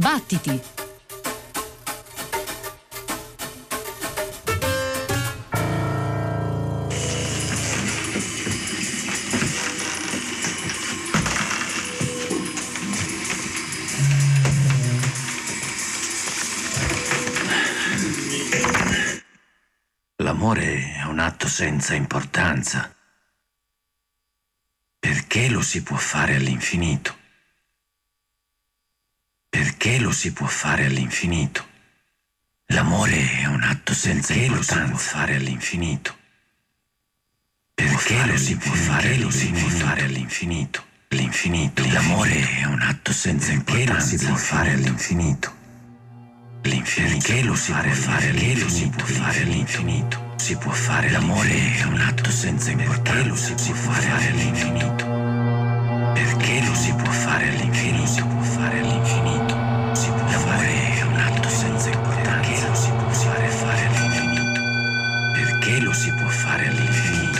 Battiti! L'amore è un atto senza importanza. Perché lo si può fare all'infinito? Lo si può fare all'infinito? L'amore è un atto senza Perché importanza. lo si può fare all'infinito? Perché lo si può fare, lo si può fare all'infinito? L'infinito. L'amore è un atto senza Perché importanza. Perché lo si può fare all'infinito? L'infinito. Perché lo si può fare all'infinito? Si può fare all'infinito? Si può fare l'amore è un atto senza importanza. Perché lo si può fare all'infinito? Perché lo si può fare all'infinito? Si può fare all'infinito. Si può fare è un atto senza importanza. Perché lo si può fare fare all'infinito? Perché lo si può fare all'infinito?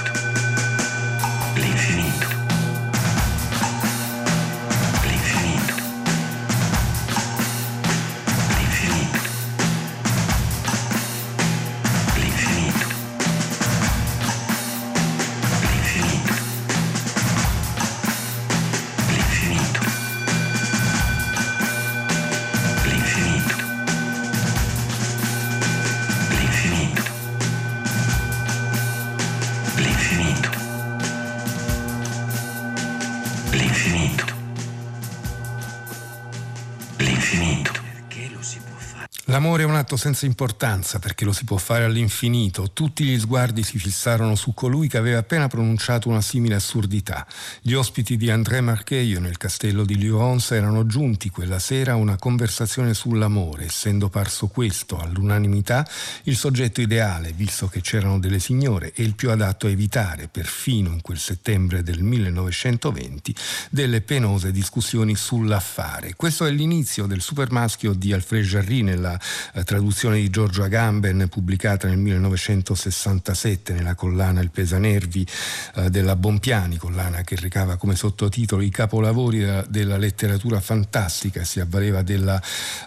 L'amore è un atto senza importanza perché lo si può fare all'infinito. Tutti gli sguardi si fissarono su colui che aveva appena pronunciato una simile assurdità. Gli ospiti di André Marcheio nel castello di Lyons erano giunti quella sera a una conversazione sull'amore, essendo parso questo, all'unanimità, il soggetto ideale, visto che c'erano delle signore, e il più adatto a evitare, perfino in quel settembre del 1920, delle penose discussioni sull'affare. Questo è l'inizio del supermaschio di Alfred Jarry nella eh, traduzione di Giorgio Agamben pubblicata nel 1967 nella collana Il Pesanervi eh, della Bompiani, collana che recava come sottotitolo i capolavori della, della letteratura fantastica, si avvaleva della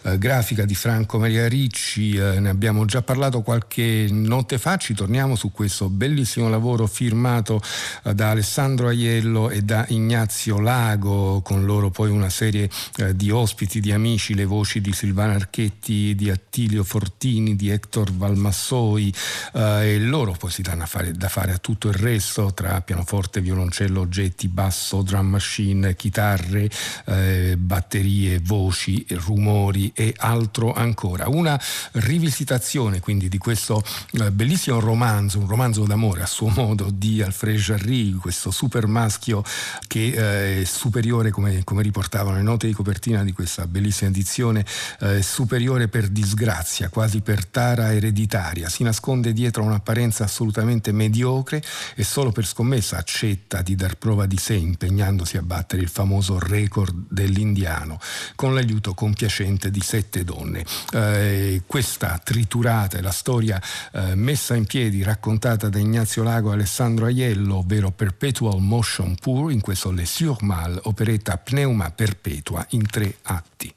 eh, grafica di Franco Maria Ricci, eh, ne abbiamo già parlato qualche notte fa, ci torniamo su questo bellissimo lavoro firmato eh, da Alessandro Aiello e da Ignazio Lago, con loro poi una serie eh, di ospiti, di amici, le voci di Silvana Archetti, di Attilio Fortini, di Hector Valmassoi eh, e loro poi si danno fare, da fare a tutto il resto tra pianoforte, violoncello, oggetti, basso, drum machine, chitarre, eh, batterie, voci, rumori e altro ancora. Una rivisitazione quindi di questo eh, bellissimo romanzo, un romanzo d'amore a suo modo di Alfred Jarry, questo super maschio che eh, è superiore come, come riportavano le note di copertina di questa bellissima edizione, eh, superiore per disgrazia, quasi per tara ereditaria, si nasconde dietro un'apparenza assolutamente mediocre e solo per scommessa accetta di dar prova di sé impegnandosi a battere il famoso record dell'indiano con l'aiuto compiacente di sette donne. Eh, questa triturata è la storia eh, messa in piedi, raccontata da Ignazio Lago e Alessandro Aiello, ovvero Perpetual Motion Pur, in questo Le Surmal, operetta pneuma perpetua in tre atti.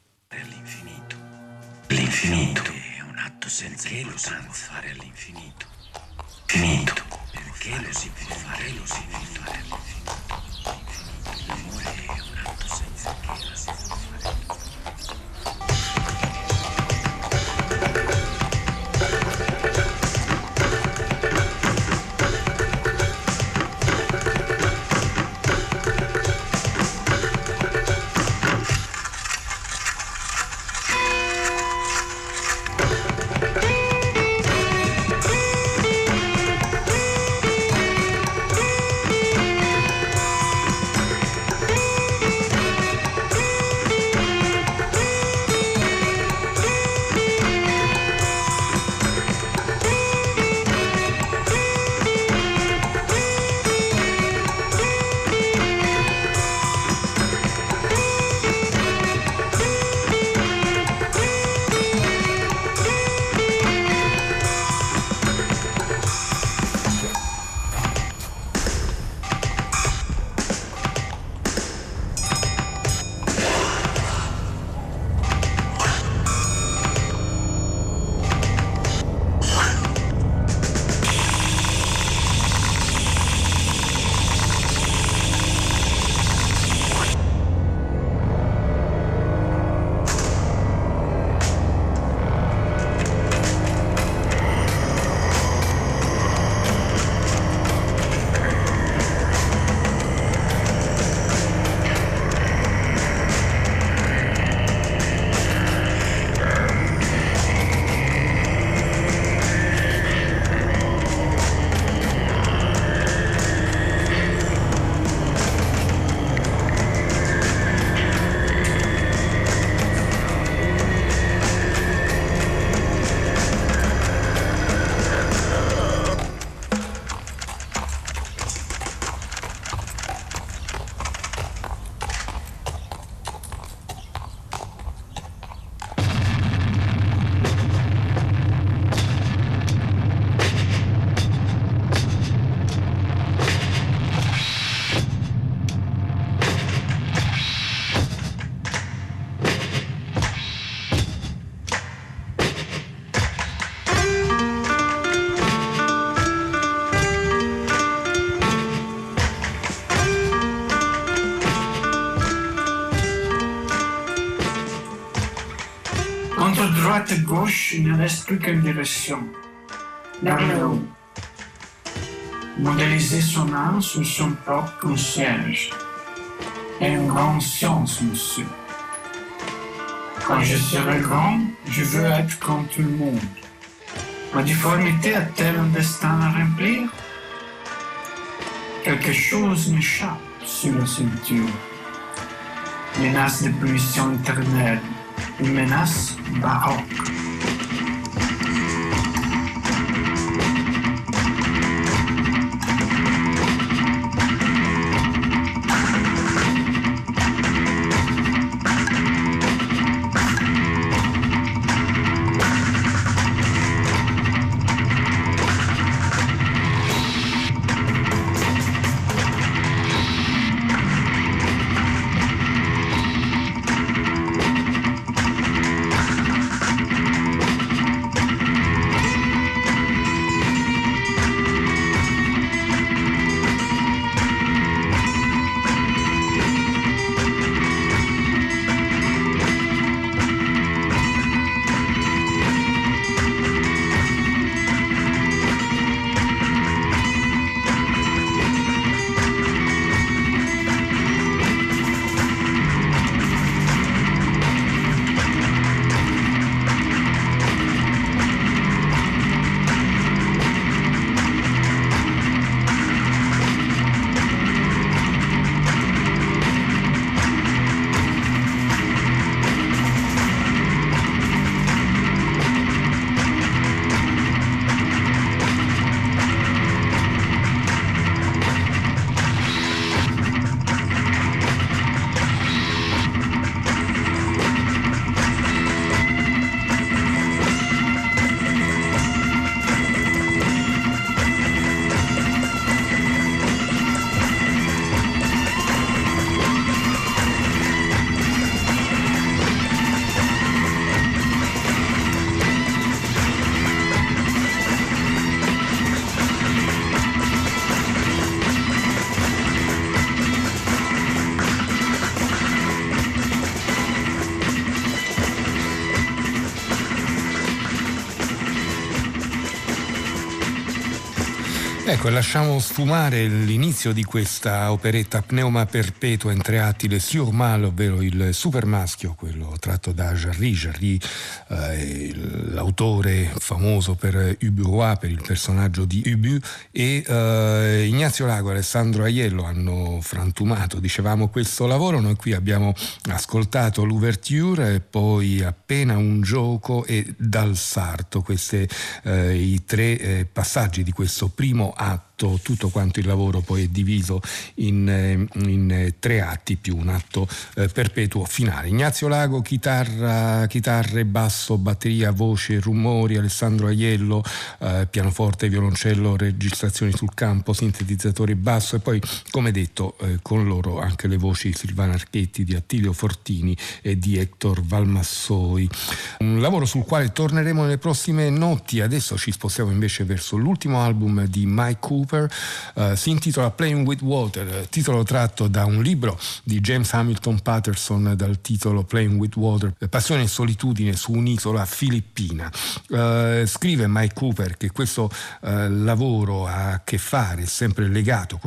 L'infinito è un atto senza Perché lo si può fare all'infinito? Finito. Perché lo si può fare? Lo si può fare all'infinito. Gauche, il ne reste plus qu'une direction, vers le haut. Modéliser son âme sur son propre concierge est une grande science, monsieur. Quand je serai grand, je veux être comme tout le monde. Ma difformité a-t-elle un destin à remplir? Quelque chose m'échappe sur la ceinture. Menace de punition éternelle, une menace baroque. Ecco, lasciamo sfumare l'inizio di questa operetta Pneuma Perpetua in tre atti, Le Surmal, ovvero il supermaschio, quello tratto da Jarry. Jarry, eh, l'autore famoso per Ubu Roy, per il personaggio di Ubu, e eh, Ignazio Lago e Alessandro Aiello hanno frantumato, dicevamo, questo lavoro. Noi qui abbiamo ascoltato l'ouverture, poi appena un gioco e dal sarto, questi eh, i tre eh, passaggi di questo primo a tutto quanto il lavoro poi è diviso in, eh, in eh, tre atti più un atto eh, perpetuo finale. Ignazio Lago, chitarra, chitarre, basso, batteria, voce, rumori, Alessandro Aiello, eh, pianoforte, violoncello, registrazioni sul campo, sintetizzatori basso e poi, come detto, eh, con loro anche le voci di Silvana Archetti, di Attilio Fortini e di Hector Valmassoi. Un lavoro sul quale torneremo nelle prossime notti, adesso ci spostiamo invece verso l'ultimo album di Mike Cooper, eh, si intitola Playing with Water, titolo tratto da un libro di James Hamilton Patterson dal titolo Playing with Water, Passione e solitudine su un'isola filippina. Eh, scrive Mike Cooper che questo eh, lavoro ha a che fare, sempre legato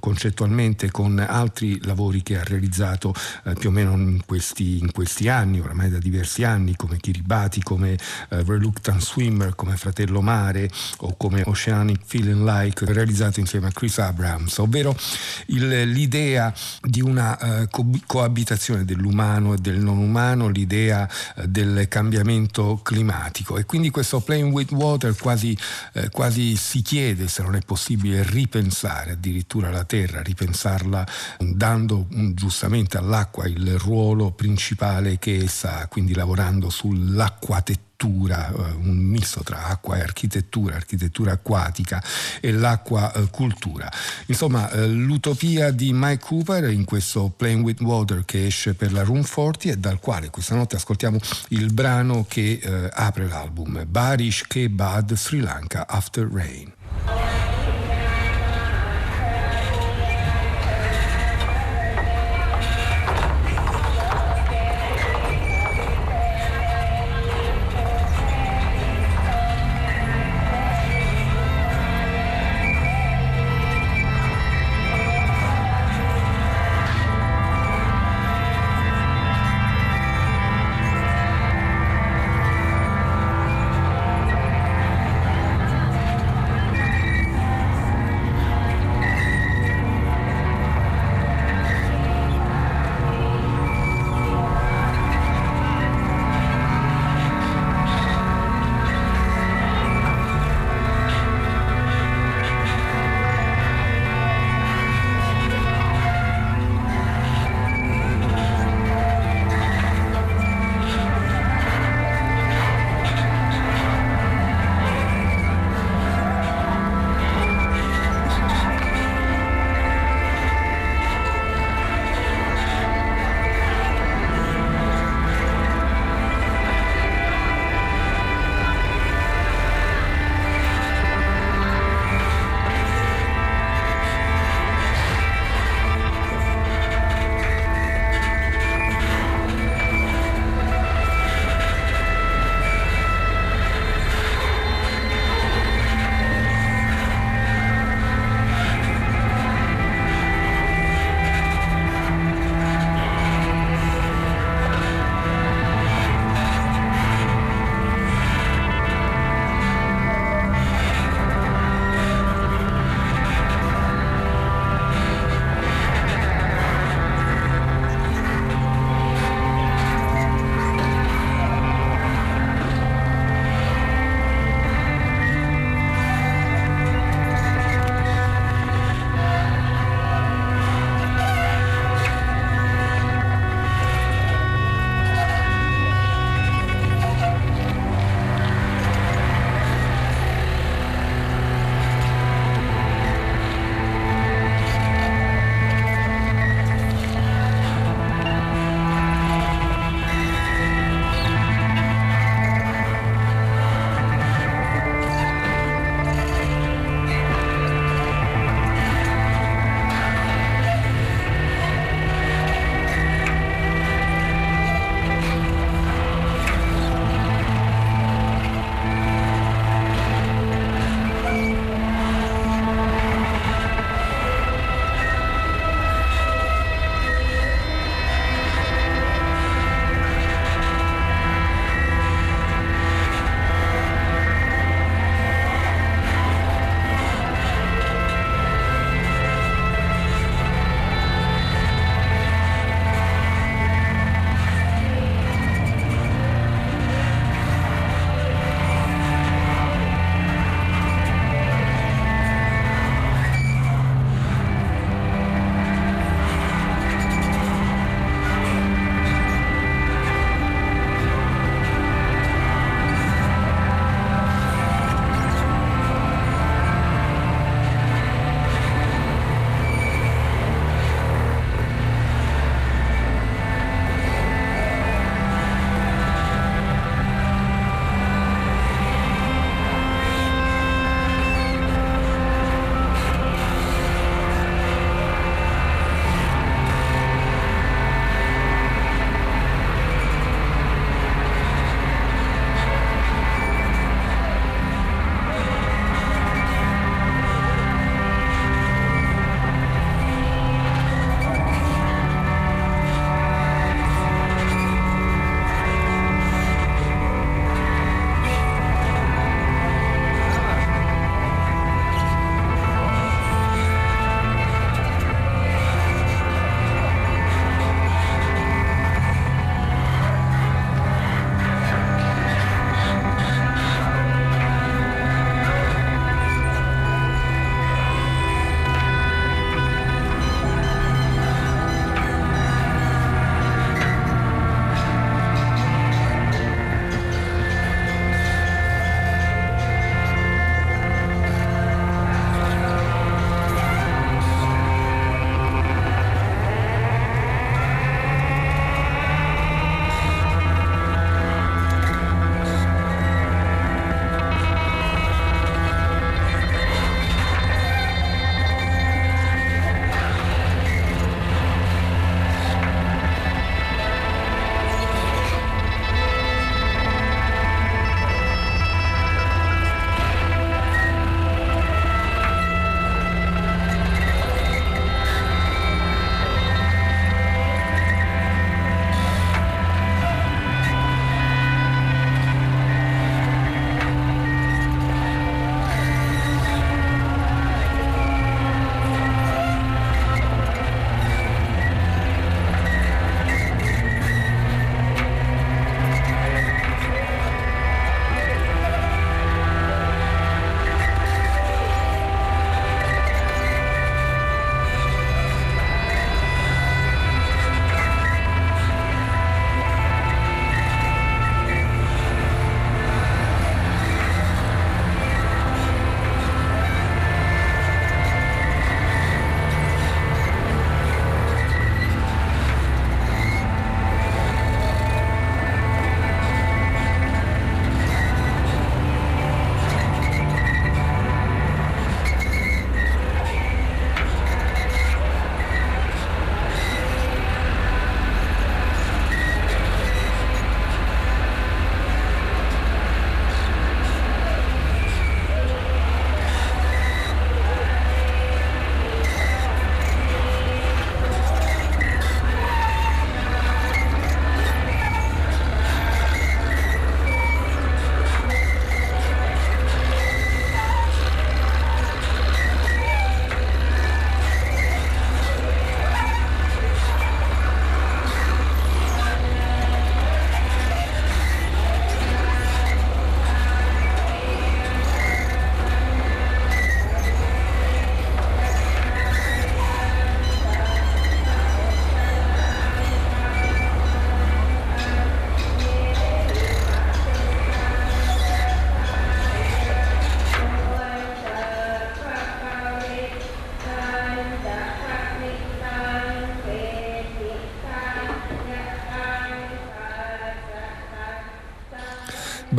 concettualmente con altri lavori che ha realizzato eh, più o meno in questi, in questi, anni, oramai da diversi anni, come Kiribati, come eh, Reluctant Swimmer, come Fratello Mare o come Oceanic Feeling Like realizzato insieme a Chris Abrams, ovvero il, l'idea di una uh, co- coabitazione dell'umano e del non umano, l'idea uh, del cambiamento climatico. E quindi questo Playing with Water quasi, uh, quasi si chiede se non è possibile ripensare addirittura la Terra, ripensarla dando um, giustamente all'acqua il ruolo principale che essa ha, quindi lavorando sull'acquatettura architettura, eh, un misto tra acqua e architettura, architettura acquatica e l'acqua eh, cultura. Insomma, eh, l'utopia di Mike Cooper in questo Playing with Water che esce per la Room 40 e dal quale questa notte ascoltiamo il brano che apre l'album, Barish Kebad Sri Lanka After Rain.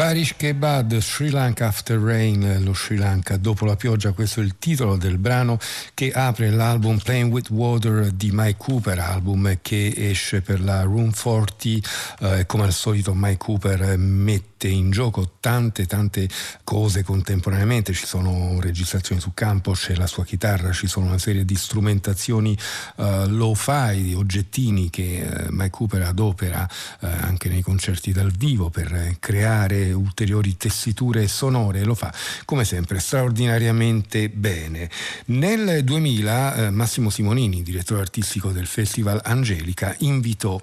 Barish Kebad, Sri Lanka After Rain, lo Sri Lanka dopo la pioggia, questo è il titolo del brano che apre l'album Playing with Water di Mike Cooper, album che esce per la Room 40 eh, come al solito Mike Cooper mette in gioco tante tante cose contemporaneamente, ci sono registrazioni su campo, c'è la sua chitarra, ci sono una serie di strumentazioni eh, low-fi, di oggettini che eh, Mike Cooper adopera eh, anche nei concerti dal vivo per creare ulteriori tessiture sonore, lo fa come sempre straordinariamente bene. Nel 2000 eh, Massimo Simonini, direttore artistico del Festival Angelica, invitò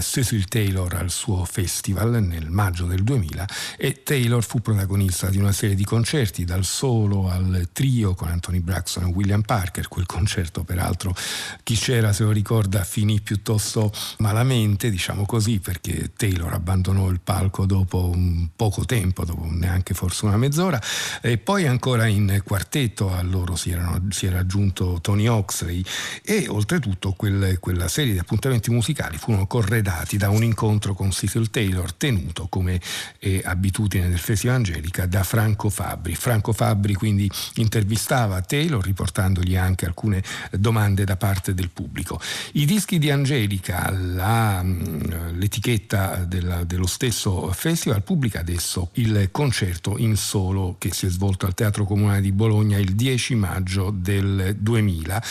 Cecil Taylor al suo festival nel maggio del 2000 e Taylor fu protagonista di una serie di concerti dal solo al trio con Anthony Braxton e William Parker, quel concerto peraltro chi c'era se lo ricorda finì piuttosto malamente, diciamo così, perché Taylor abbandonò il palco dopo un poco tempo, dopo neanche forse una mezz'ora, e poi ancora in quartetto a loro si, erano, si era aggiunto Tony Oxley. E oltretutto quel, quella serie di appuntamenti musicali furono corredati da un incontro con Cecil Taylor tenuto come è abitudine del Festival Angelica da Franco Fabri. Franco Fabri quindi intervistava Taylor riportandogli anche alcune domande da parte del pubblico. I dischi di Angelica, la, l'etichetta della, dello stesso festival pubblica adesso il concerto in solo che si è svolto al Teatro Comunale di Bologna il 10 maggio del 2000,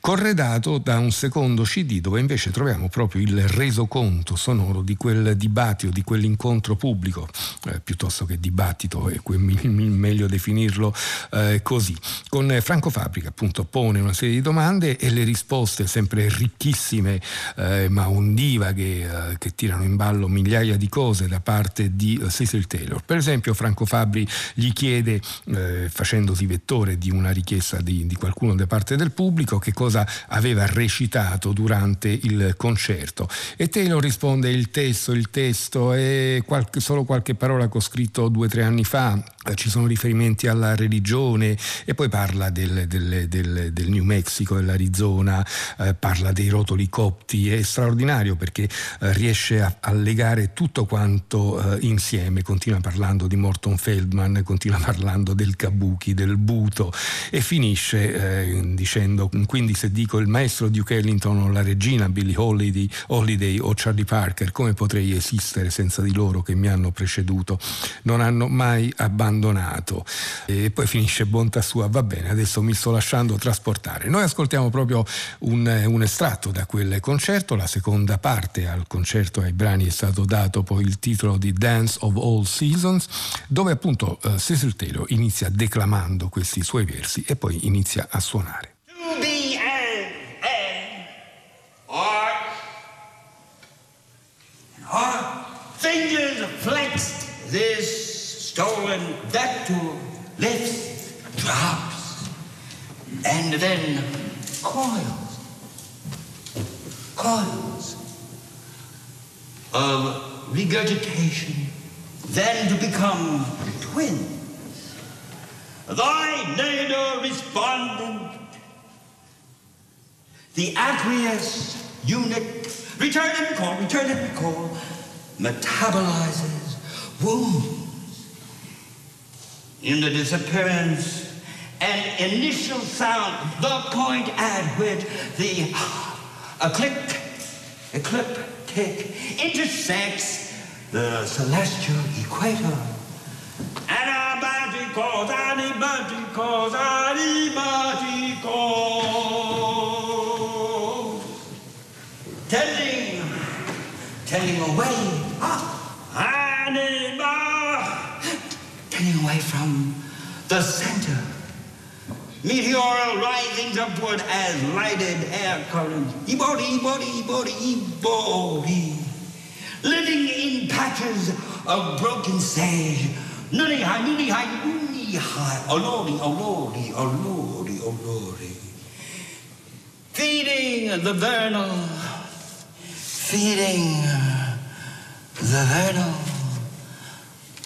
corredato da un secondo CD dove invece troviamo proprio il resoconto sonoro di quel dibattito, di quell'incontro pubblico, eh, piuttosto che dibattito, è meglio definirlo eh, così. Con Franco Fabbrica appunto pone una serie di domande e le risposte sempre ricchissime eh, ma ondivaghe eh, che tirano in ballo migliaia di cose da parte di Cecil Cecil Taylor. Per esempio Franco Fabri gli chiede, eh, facendosi vettore di una richiesta di, di, qualcuno da parte del pubblico, che cosa aveva recitato durante il concerto e Taylor risponde il testo, il testo è qualche, solo qualche parola che ho scritto due o tre anni fa, ci sono riferimenti alla religione e poi parla del, del, del, del New Mexico, dell'Arizona, eh, parla dei rotoli copti, è straordinario perché eh, riesce a, a, legare tutto quanto eh, insieme. Continua parlando di Morton Feldman, continua parlando del kabuki, del buto e finisce eh, dicendo quindi se dico il maestro Duke Ellington o la regina Billie Holiday, Holiday o Charlie Parker come potrei esistere senza di loro che mi hanno preceduto non hanno mai abbandonato. E poi finisce bontà sua va bene adesso mi sto lasciando trasportare. Noi ascoltiamo proprio un, un estratto da quel concerto la seconda parte al concerto ai brani è stato dato poi il titolo di Dance of All Seasons, dove appunto uh, Cecil Taylor inizia declamando questi suoi versi e poi inizia a suonare. To fingers flexed, this stolen, that to lifts, drops, and then coils, coils of regurgitation then to become twins. Thy nadir respondent, the aqueous unit, return and recall, return and recall, metabolizes wounds. In the disappearance and initial sound, the point at which the ecliptic, ecliptic intersects the celestial equator. Anybody calls, anybody calls, anybody the center. Meteoral risings upward as lighted air currents. Ibori, ibori, ibori, ibori living in patches of broken sage. Nuni hai, nuni hai, nuni hai. Olori, olori, olori, olori. Feeding the vernal, feeding the vernal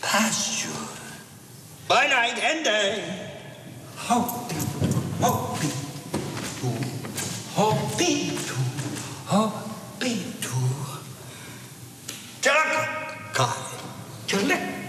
pasture by night and day. Hopi, hopi, tu, hopi, tu, hopi, tu. Jalaka, kai, jalaka.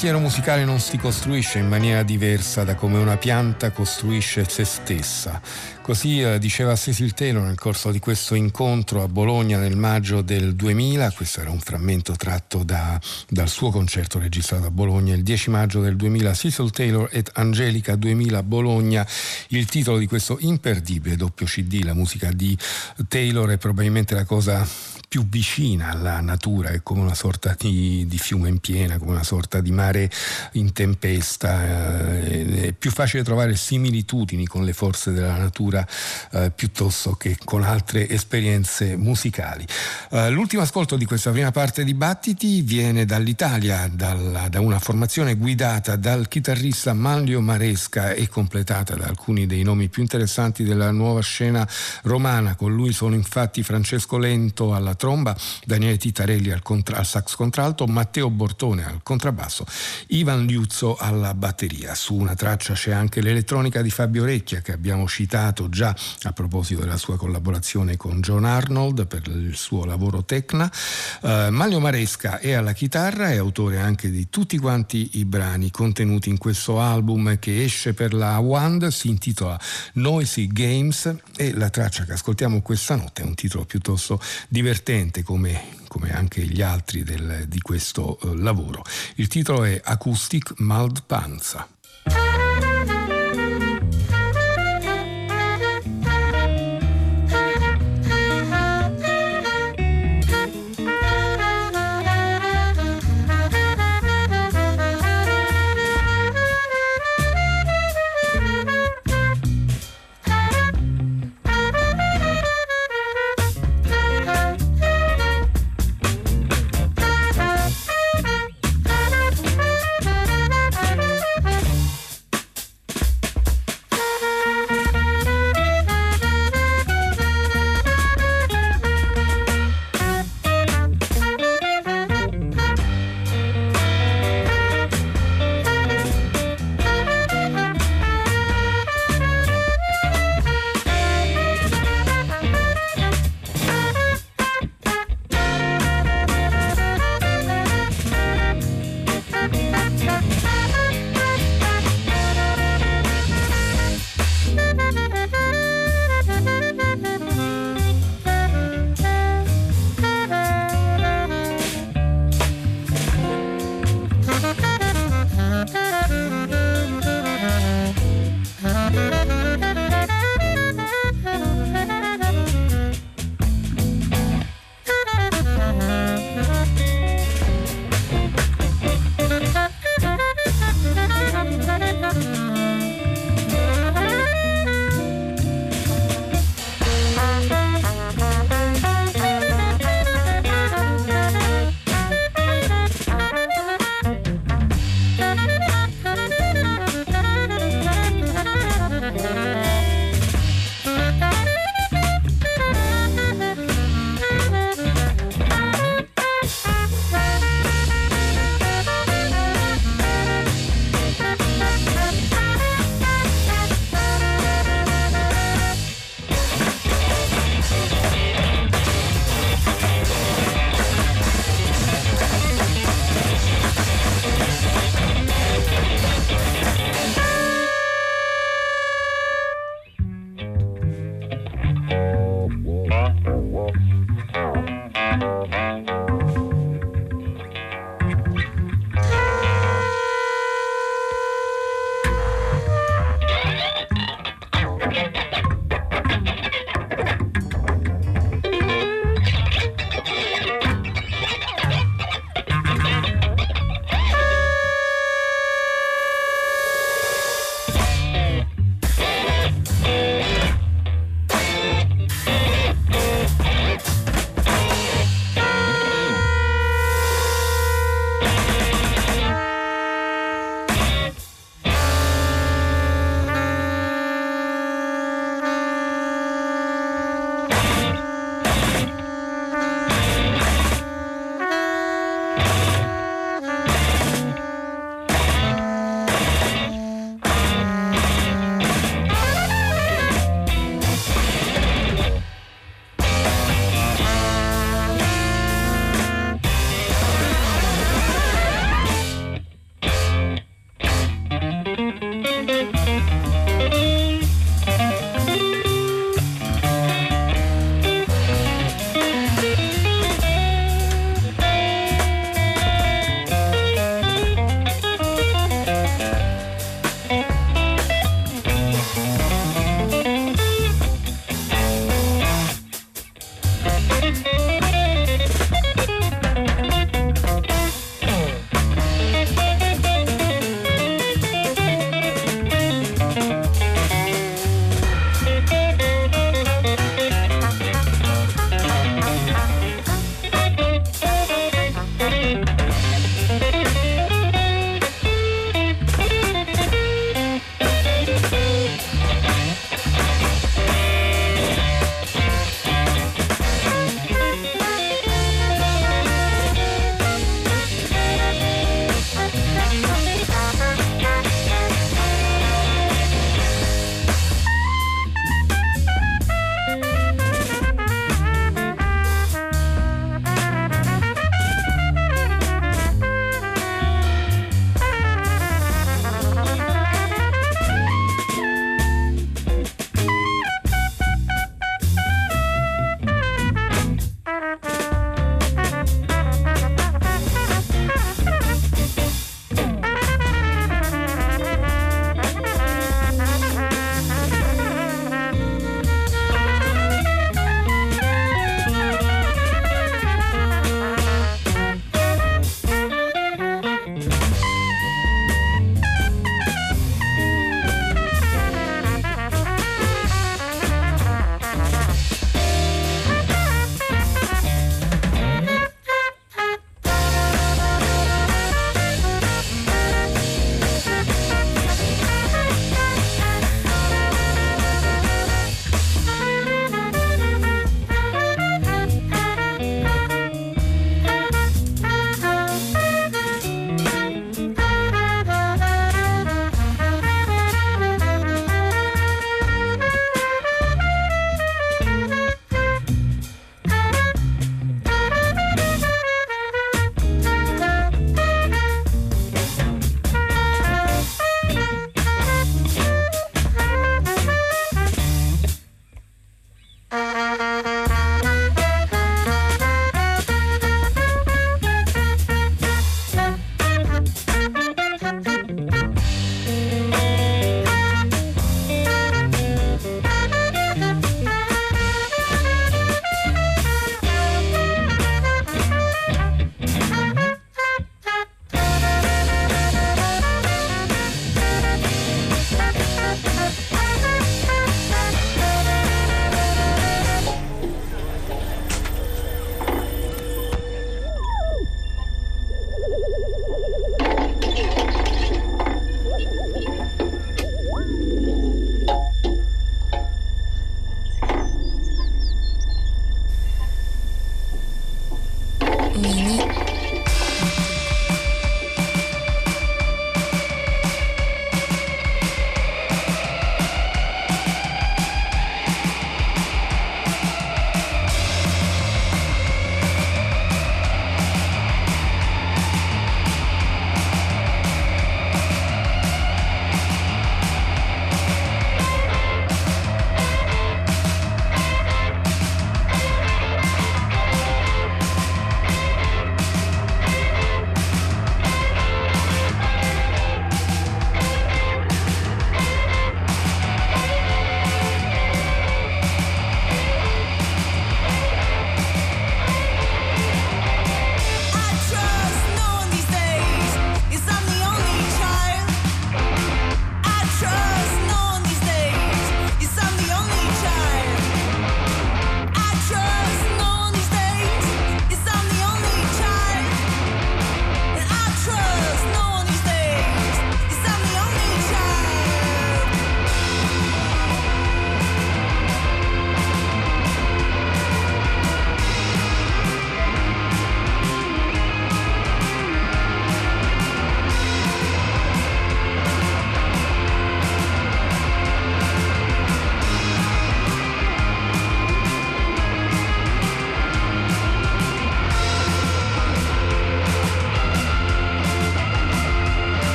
Pensiero musicale non si costruisce in maniera diversa da come una pianta costruisce se stessa. Così eh, diceva Cecil Taylor nel corso di questo incontro a Bologna nel maggio del 2000, questo era un frammento tratto da, dal suo concerto registrato a Bologna il 10 maggio del 2000, Cecil Taylor et Angelica 2000 Bologna, il titolo di questo imperdibile doppio CD, la musica di Taylor è probabilmente la cosa più vicina alla natura, è come una sorta di, di, fiume in piena, come una sorta di mare in tempesta, eh, è più facile trovare similitudini con le forze della natura eh, piuttosto che con altre esperienze musicali. Eh, l'ultimo ascolto di questa prima parte di Battiti viene dall'Italia, dalla, da una formazione guidata dal chitarrista Manlio Maresca e completata da alcuni dei nomi più interessanti della nuova scena romana. Con lui sono infatti Francesco Lento alla tromba, Daniele Titarelli al, contra- al sax contralto, Matteo Bortone al contrabbasso, Ivan Liuzzo alla batteria. Su una traccia c'è anche l'elettronica di Fabio Recchia che abbiamo citato già a proposito della sua collaborazione con John Arnold per il suo lavoro Tecna. Uh, Maglio Maresca è alla chitarra, è autore anche di tutti quanti i brani contenuti in questo album che esce per la Wand, si intitola Noisy Games e la traccia che ascoltiamo questa notte è un titolo piuttosto divertente divertente come, come anche gli altri del, di questo eh, lavoro. Il titolo è Acoustic Maldpanza.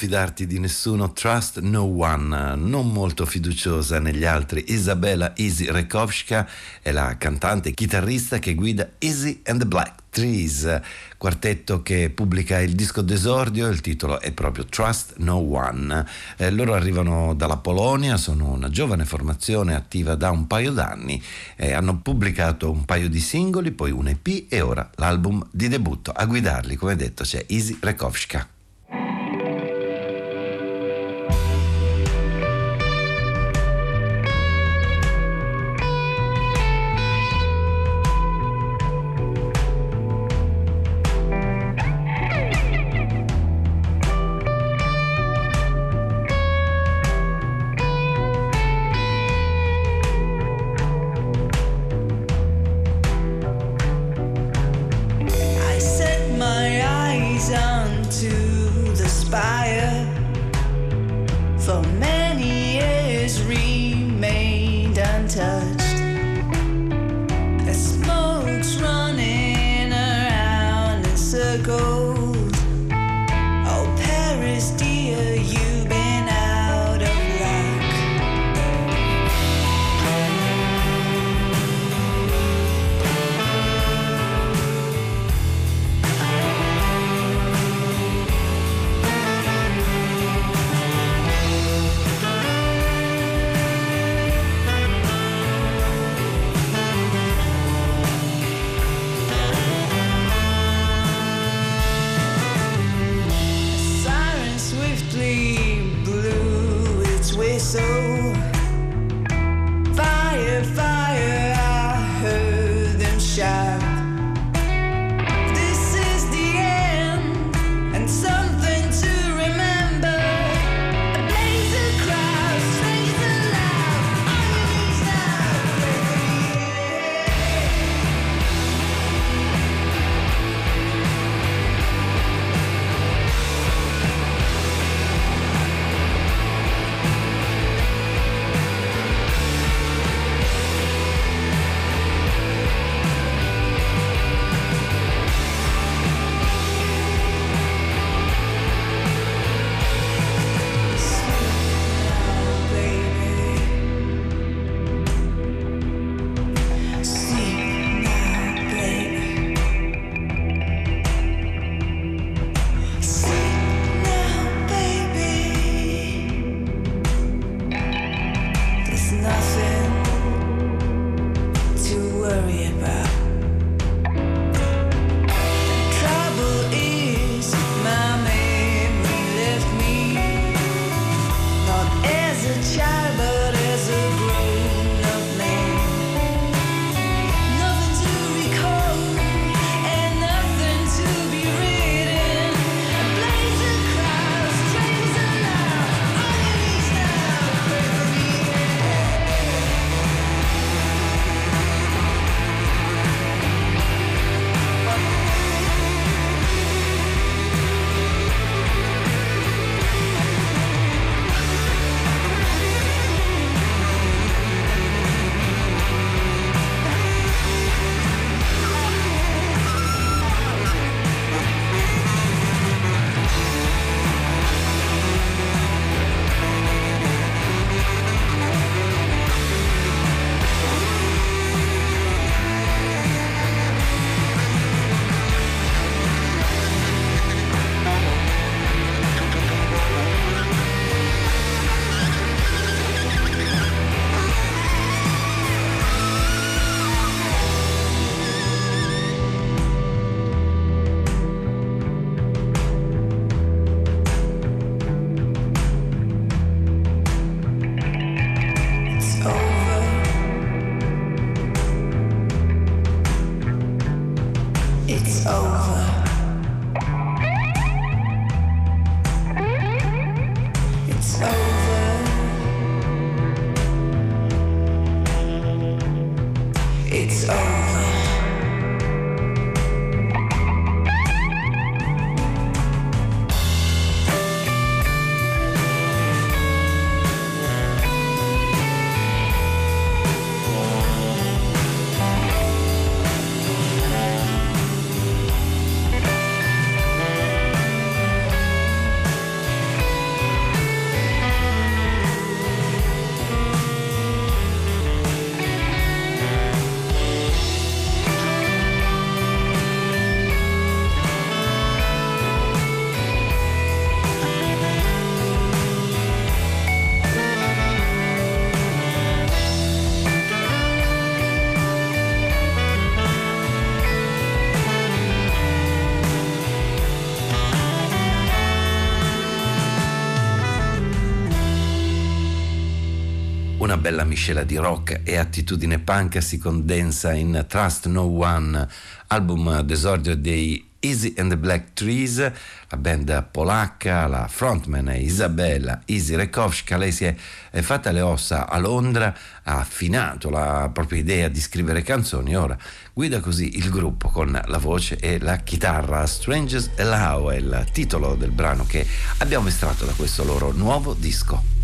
Fidarti di nessuno, trust no one, non molto fiduciosa negli altri. Isabella Easy Rekovska è la cantante e chitarrista che guida Easy and the Black Trees, quartetto che pubblica il disco d'esordio, il titolo è proprio Trust No One. Eh, loro arrivano dalla Polonia, sono una giovane formazione attiva da un paio d'anni, eh, hanno pubblicato un paio di singoli, poi un EP e ora l'album di debutto. A guidarli, come detto, c'è Easy Rekovska. so many bella miscela di rock e attitudine punk si condensa in Trust No One, album d'esordio dei Easy and the Black Trees, la band polacca, la frontman è Isabella Easy Rekowska, lei si è fatta le ossa a Londra, ha affinato la propria idea di scrivere canzoni, ora guida così il gruppo con la voce e la chitarra. Strangers Allow è il titolo del brano che abbiamo estratto da questo loro nuovo disco.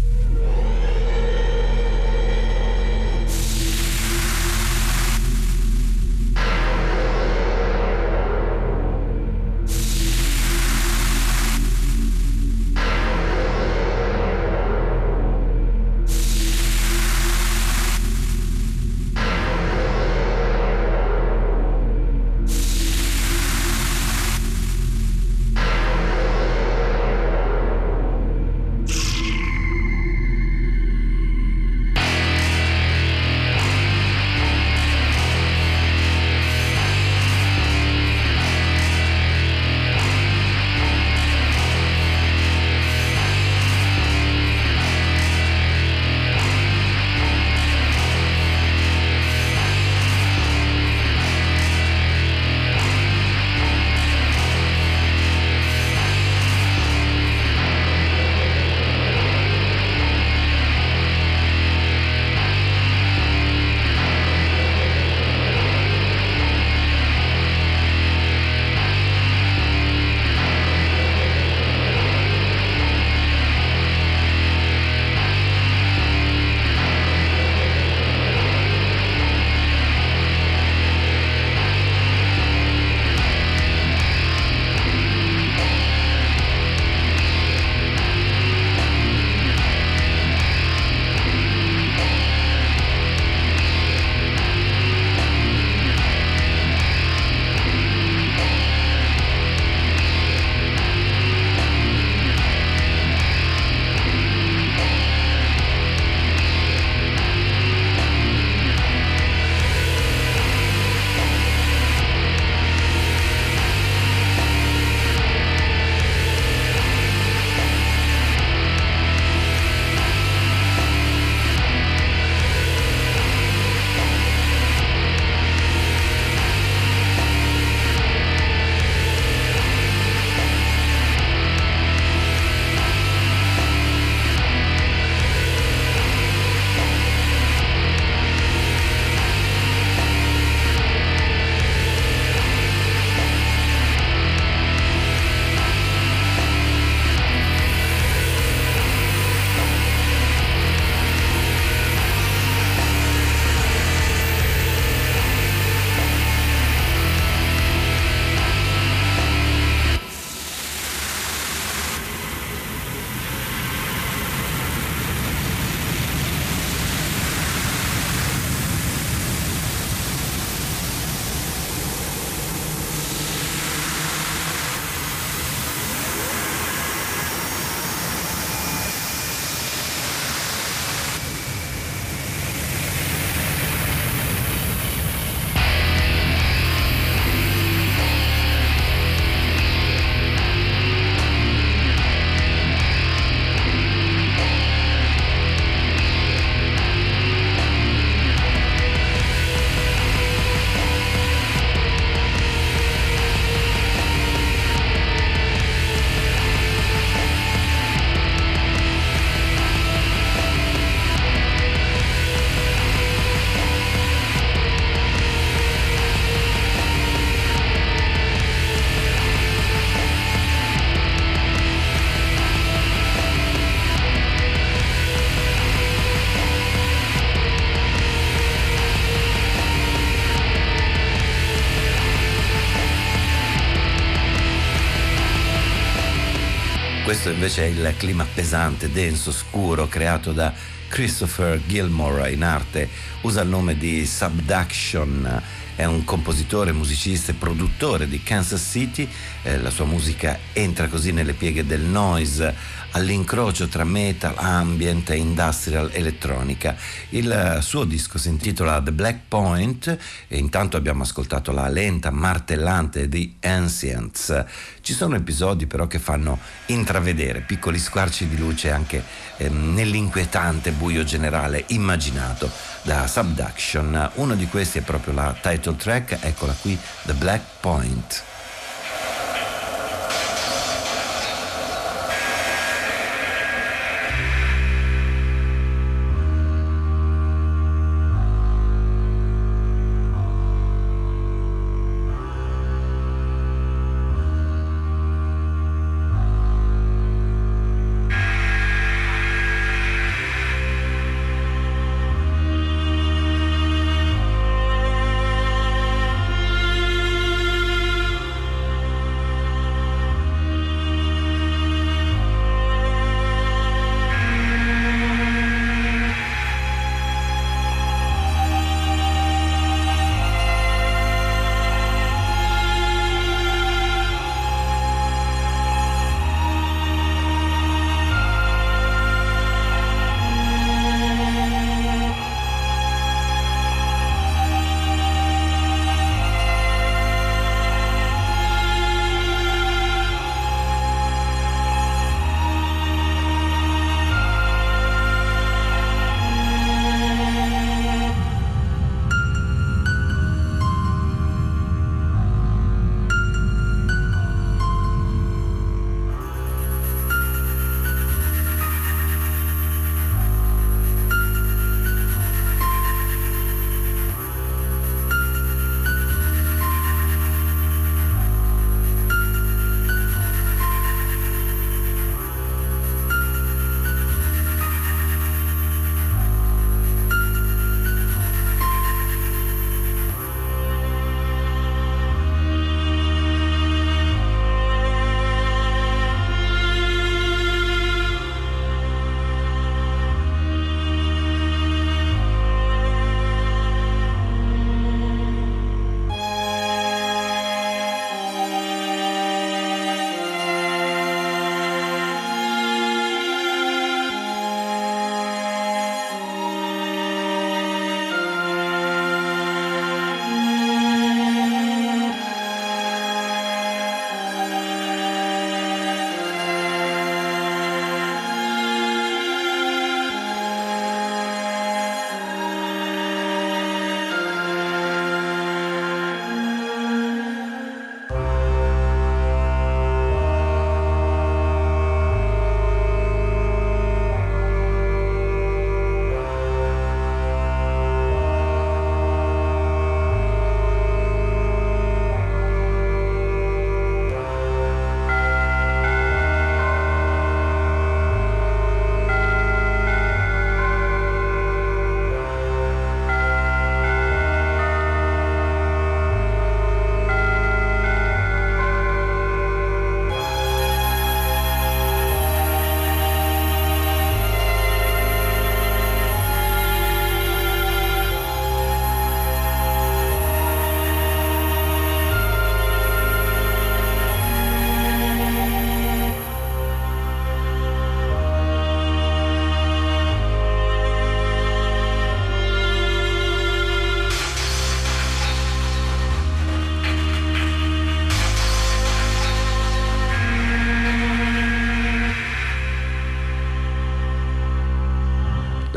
Questo invece è il clima pesante, denso, scuro creato da Christopher Gilmore in arte, usa il nome di Subduction. È un compositore, musicista e produttore di Kansas City, eh, la sua musica entra così nelle pieghe del noise, all'incrocio tra metal, ambient e industrial elettronica. Il suo disco si intitola The Black Point e intanto abbiamo ascoltato la lenta martellante di Ancients. Ci sono episodi però che fanno intravedere piccoli squarci di luce anche eh, nell'inquietante buio generale immaginato da Subduction. Uno di questi è proprio la title track, eccola qui, The Black Point.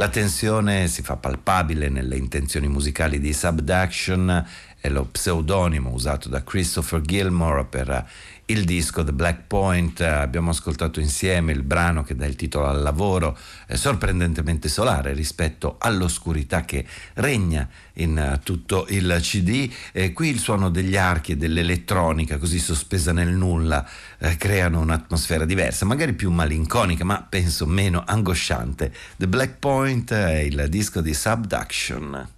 La tensione si fa palpabile nelle intenzioni musicali di Subduction è lo pseudonimo usato da Christopher Gilmore per il disco The Black Point. Abbiamo ascoltato insieme il brano che dà il titolo al lavoro, sorprendentemente solare rispetto all'oscurità che regna in tutto il CD. E qui il suono degli archi e dell'elettronica, così sospesa nel nulla, eh, creano un'atmosfera diversa, magari più malinconica, ma penso meno angosciante. The Black Point è il disco di Subduction.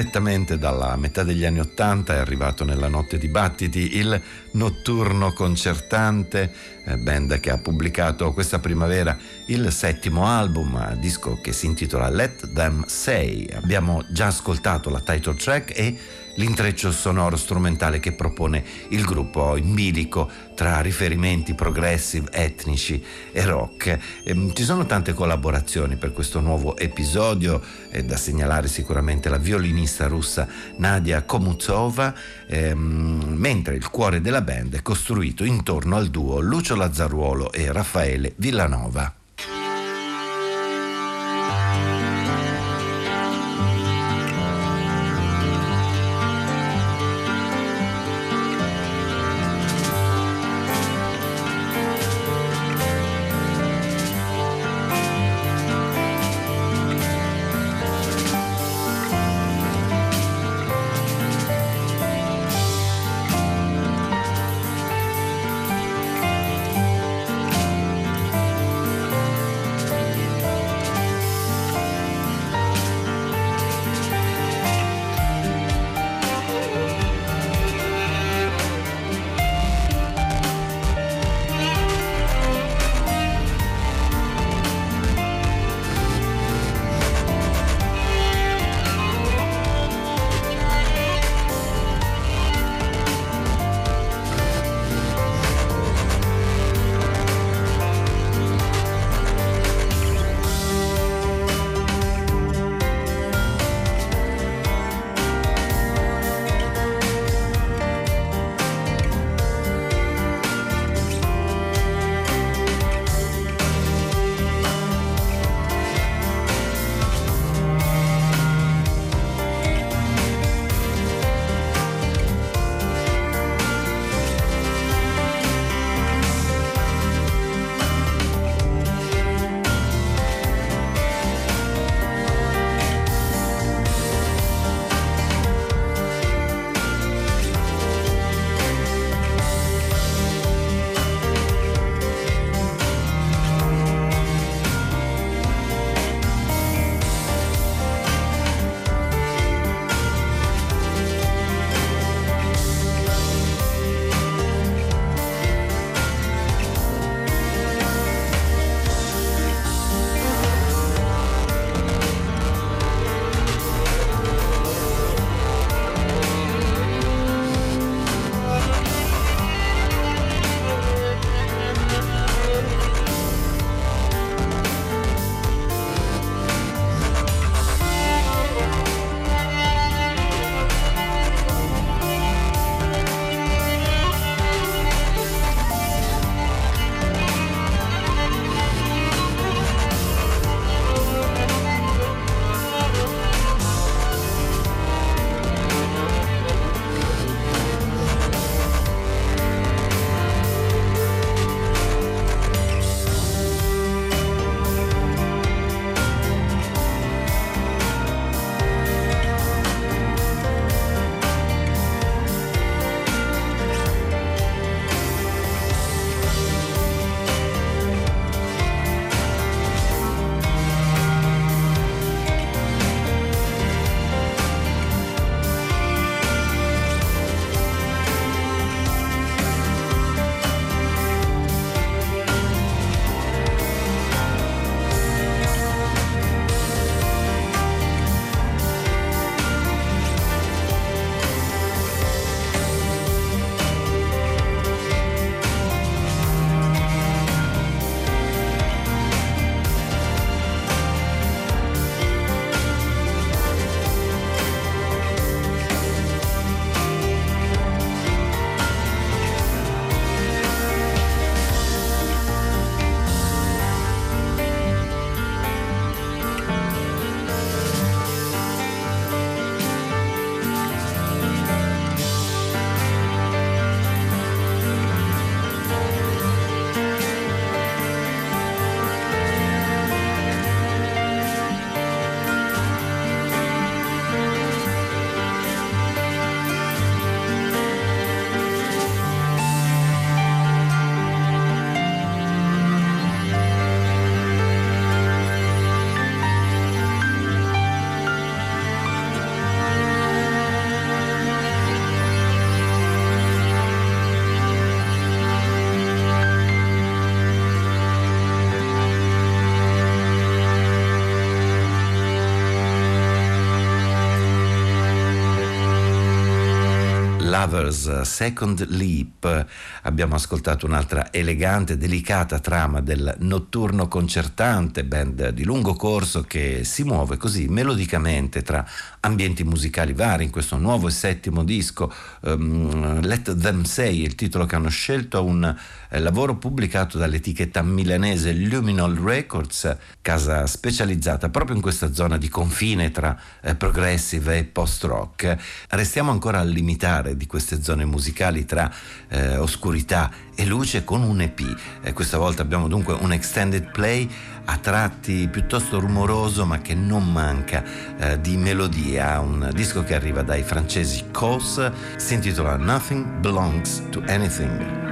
Direttamente dalla metà degli anni Ottanta è arrivato nella notte di battiti il Notturno Concertante, eh, band che ha pubblicato questa primavera il settimo album, disco che si intitola Let Them Say. Abbiamo già ascoltato la title track e l'intreccio sonoro strumentale che propone il gruppo in bilico tra riferimenti progressive, etnici e rock. Ehm, ci sono tante collaborazioni per questo nuovo episodio, è da segnalare sicuramente la violinista russa Nadia Komuzova, ehm, mentre il cuore della band è costruito intorno al duo Lucio Lazzaruolo e Raffaele Villanova. discovers uh, second leap uh, Abbiamo ascoltato un'altra elegante, delicata trama del notturno concertante, band di lungo corso che si muove così melodicamente tra ambienti musicali vari in questo nuovo e settimo disco. Um, Let Them Say, il titolo che hanno scelto, un eh, lavoro pubblicato dall'etichetta milanese Luminal Records, casa specializzata proprio in questa zona di confine tra eh, progressive e post-rock. Restiamo ancora al limitare di queste zone musicali tra eh, oscurità e luce con un EP. Eh, questa volta abbiamo dunque un extended play a tratti piuttosto rumoroso ma che non manca eh, di melodia, un disco che arriva dai francesi Cos, si intitola Nothing Belongs to Anything.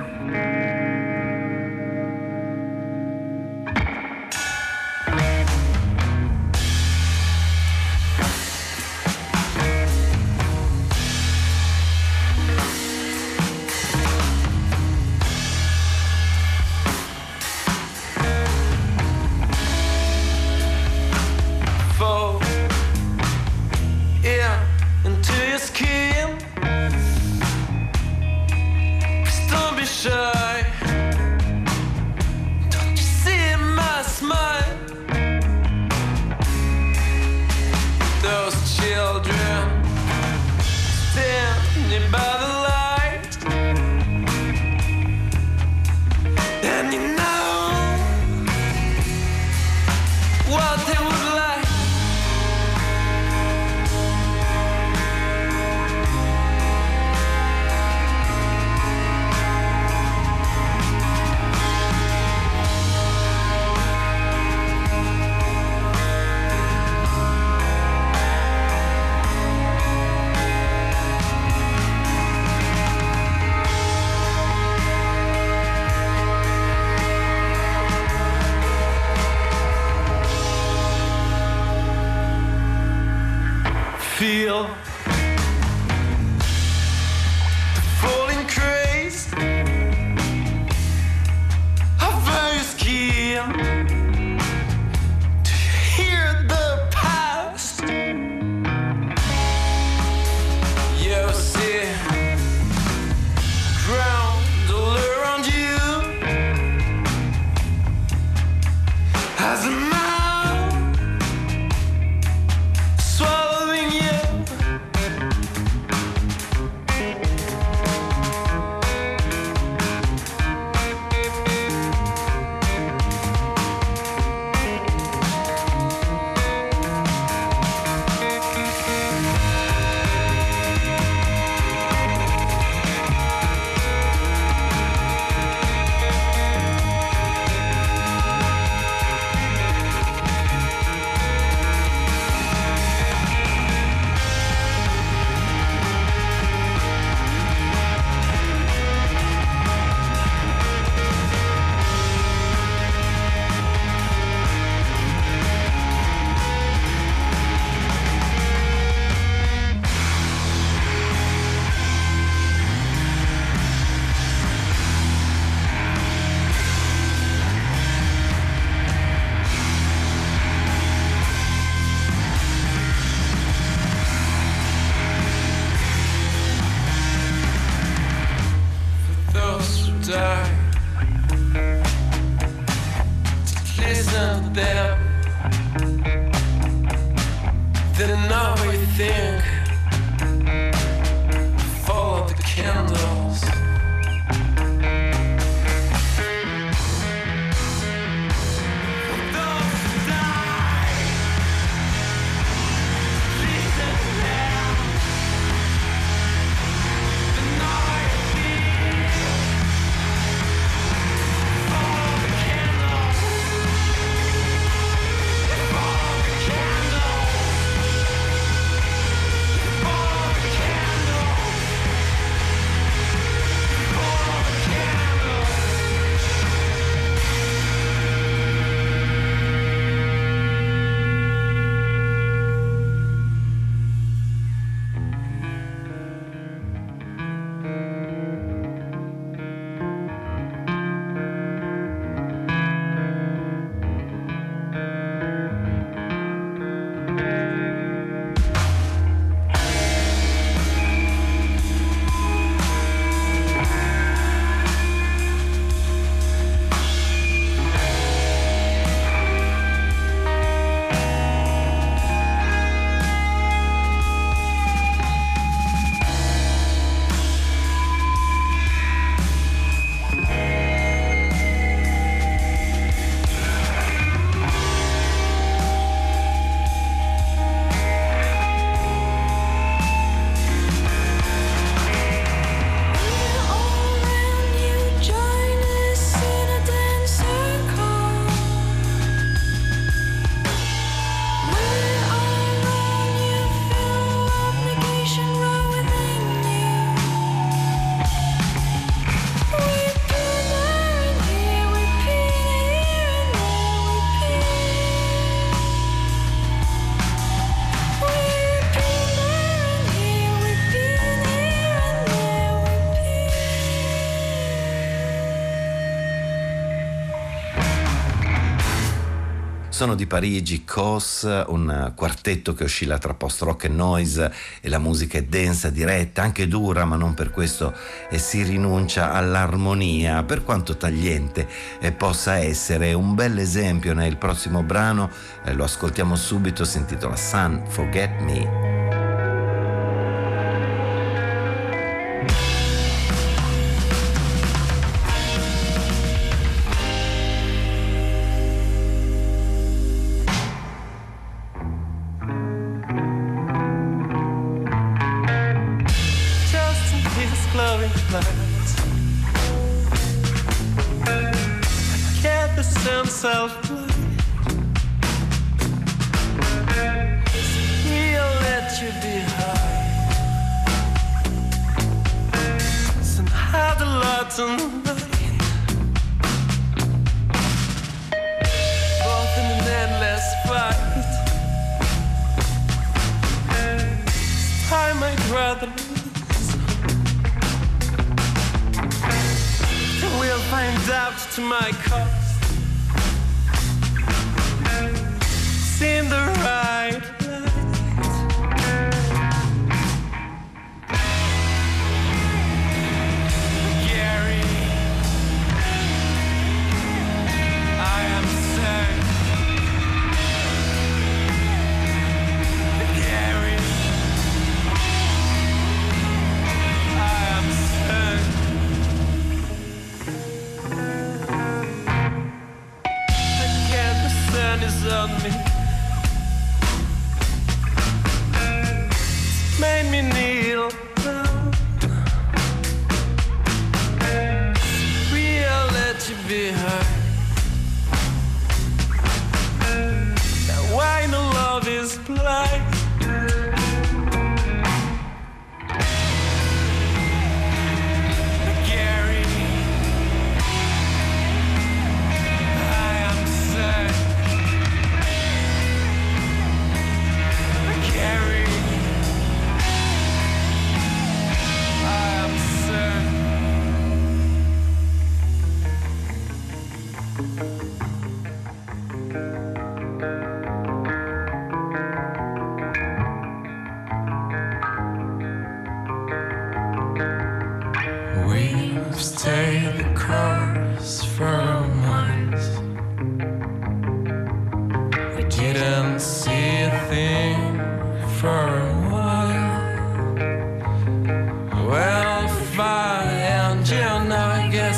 Sono di Parigi, COS, un quartetto che oscilla tra post-rock e noise e la musica è densa, diretta, anche dura, ma non per questo e si rinuncia all'armonia, per quanto tagliente eh, possa essere. Un bel esempio nel prossimo brano, eh, lo ascoltiamo subito, si intitola Sun Forget Me.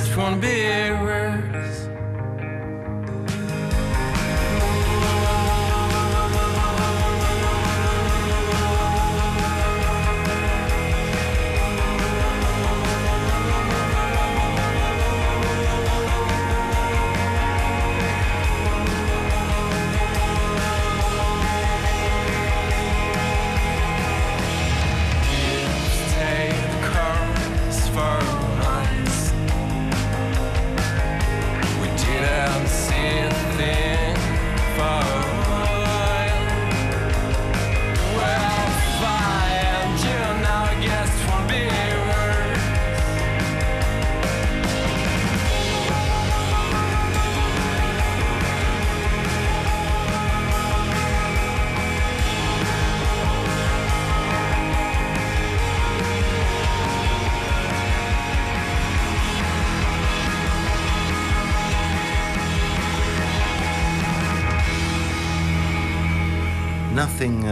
Nothing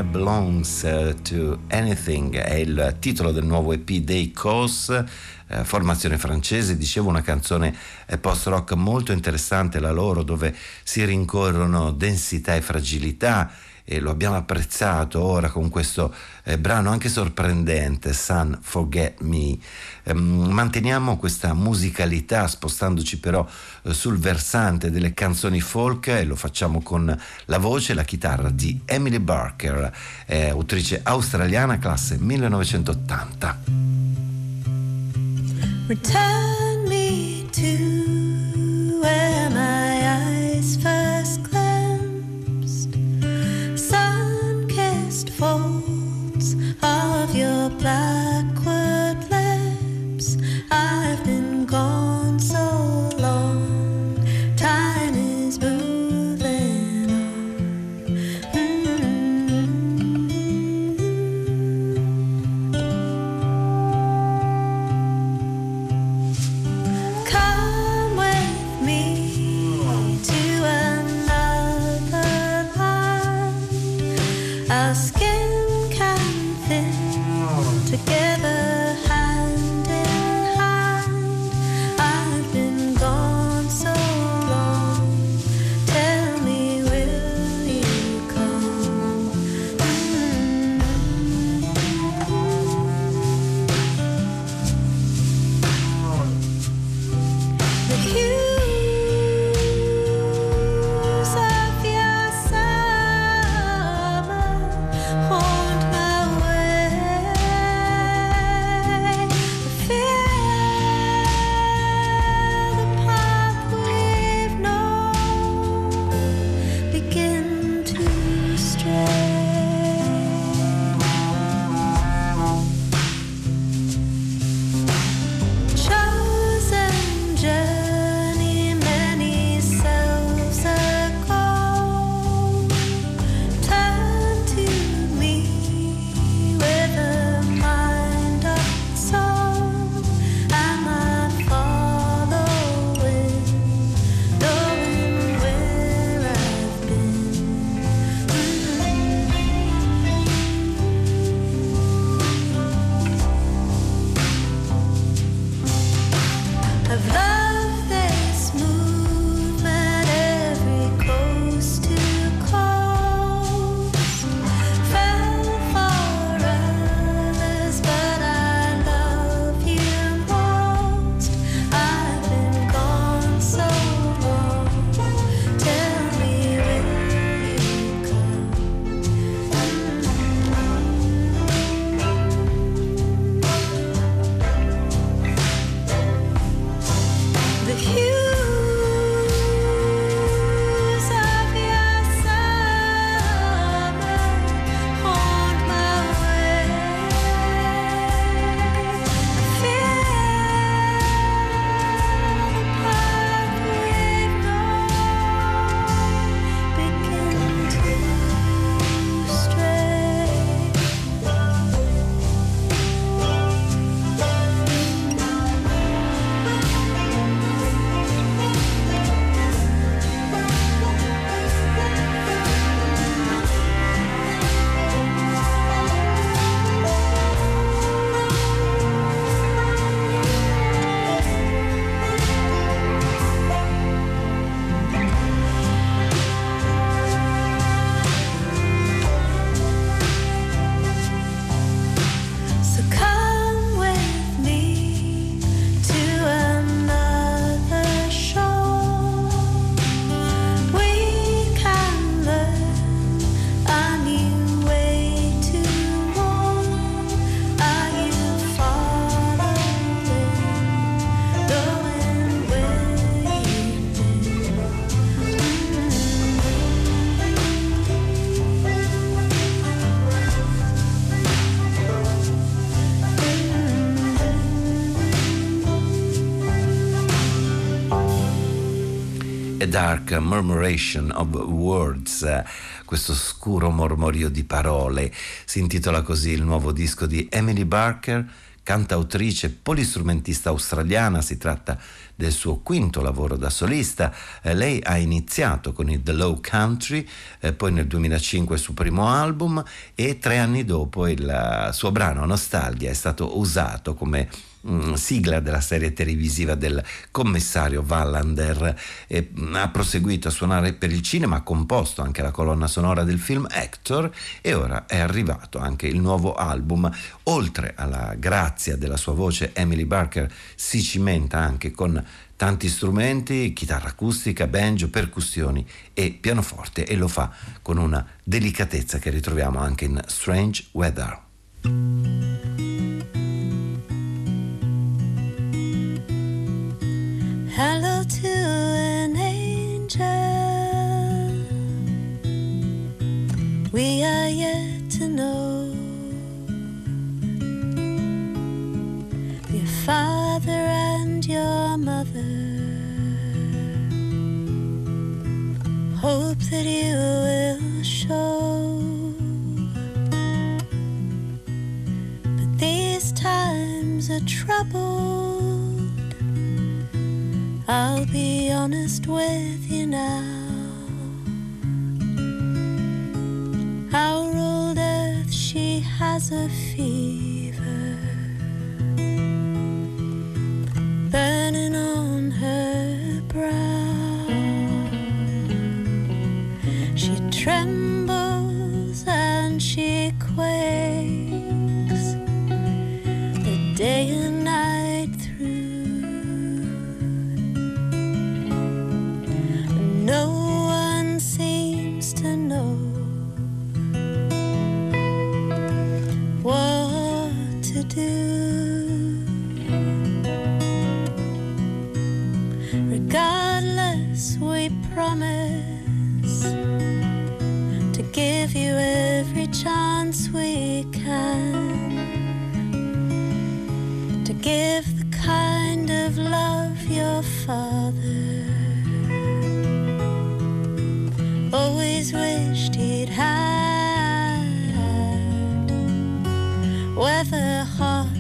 Belongs to Anything è il titolo del nuovo EP dei Cos, eh, formazione francese, dicevo una canzone eh, post-rock molto interessante la loro dove si rincorrono densità e fragilità e lo abbiamo apprezzato ora con questo eh, brano anche sorprendente, Sun Forget Me. Ehm, manteniamo questa musicalità spostandoci però eh, sul versante delle canzoni folk e lo facciamo con la voce e la chitarra di Emily Barker, eh, autrice australiana classe 1980. Return me to where my eyes first of Dark Murmuration of Words, questo scuro mormorio di parole. Si intitola così il nuovo disco di Emily Barker, cantautrice polistrumentista australiana. Si tratta del suo quinto lavoro da solista. Eh, lei ha iniziato con il The Low Country, eh, poi nel 2005 il suo primo album e tre anni dopo il suo brano Nostalgia è stato usato come Mm, sigla della serie televisiva del commissario Wallander. E, mm, ha proseguito a suonare per il cinema, ha composto anche la colonna sonora del film Hector e ora è arrivato anche il nuovo album. Oltre alla grazia della sua voce, Emily Barker si cimenta anche con tanti strumenti, chitarra acustica, banjo, percussioni e pianoforte e lo fa con una delicatezza che ritroviamo anche in Strange Weather. Hello to an angel. We are yet to know your father and your mother. Hope that you will show. But these times are troubled. I'll be honest with you now. Our old earth, she has a fever burning on her brow. She trembles give you every chance we can to give the kind of love your father always wished he'd had, whether hot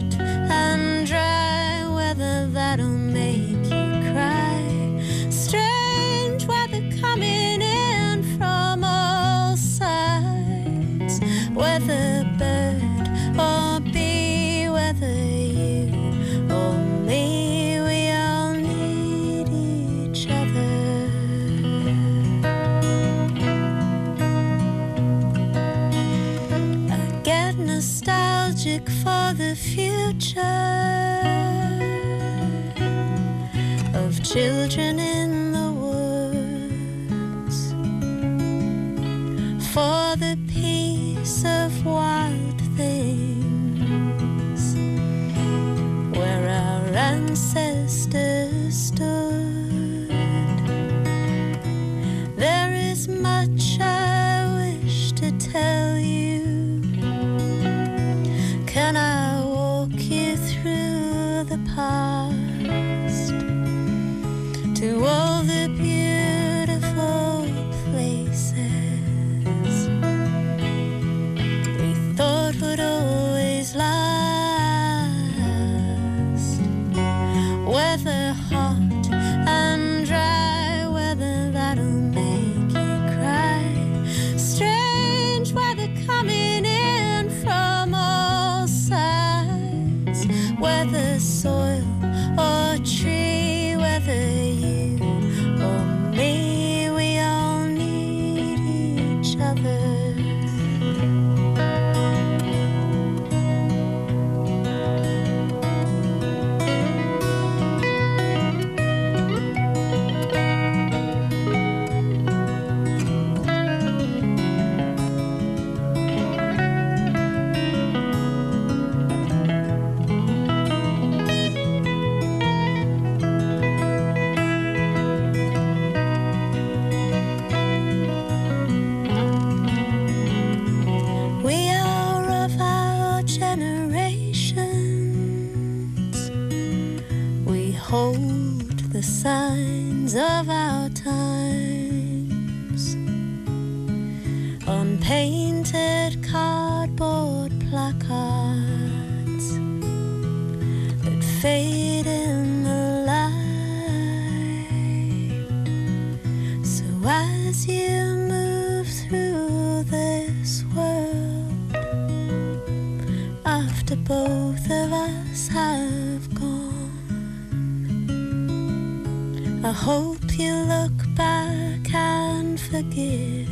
I hope you look back and forgive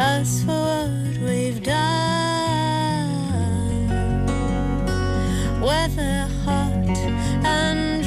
us for what we've done. Whether hot and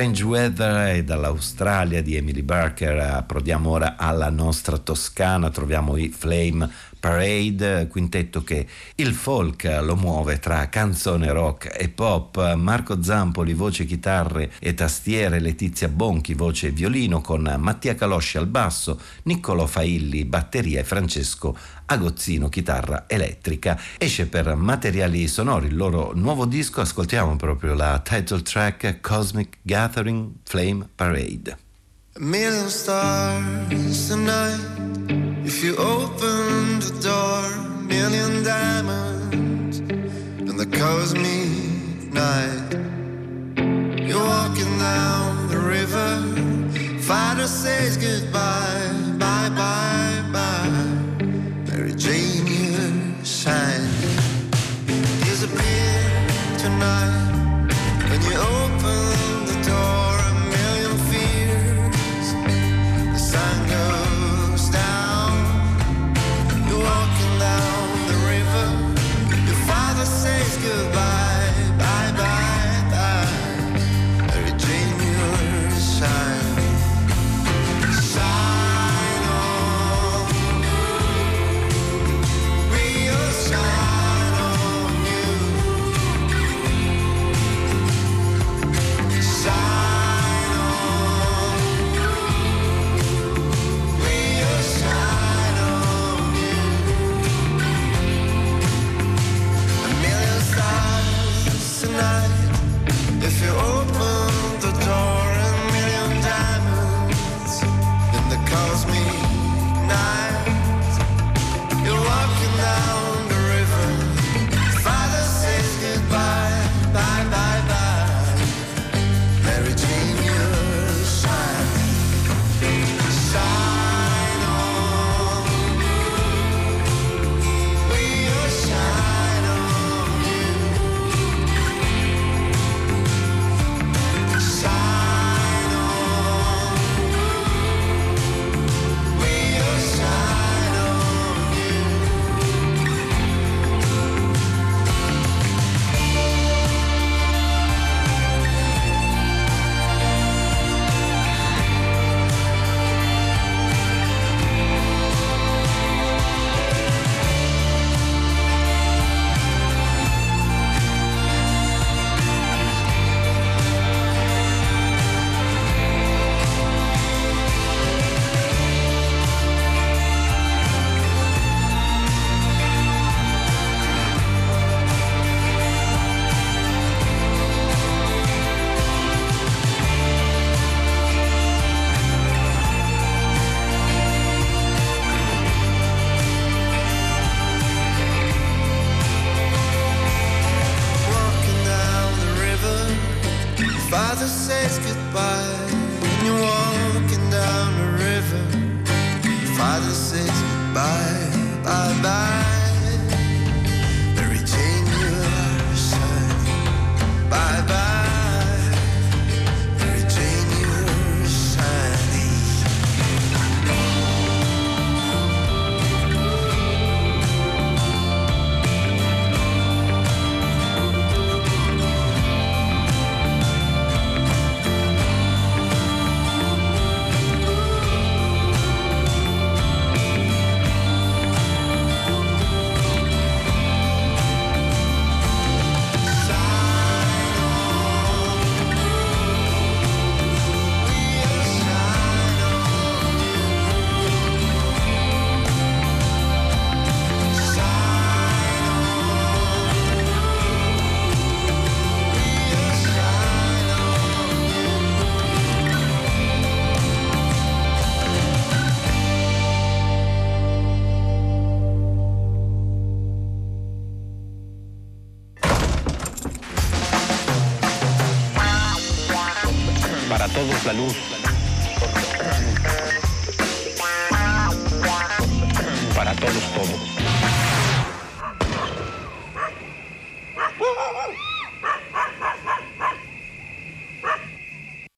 Strange Weather è dall'Australia di Emily Barker. Approdiamo ora alla nostra Toscana, troviamo i Flame Parade, quintetto che il folk lo muove tra canzone rock e pop. Marco Zampoli, voce, chitarre e tastiere, Letizia Bonchi, voce e violino, con Mattia Calosci al basso, Niccolò Failli, batteria e Francesco Agozzino, chitarra elettrica. Esce per materiali sonori il loro nuovo disco, ascoltiamo proprio la title track Cosmic Gathering Flame Parade. Million stars tonight. If you open the door, million diamonds in the cosmic night. You're walking down the river. Father says goodbye, bye, bye, bye. Mary Jane, you shine. Disappear tonight when you open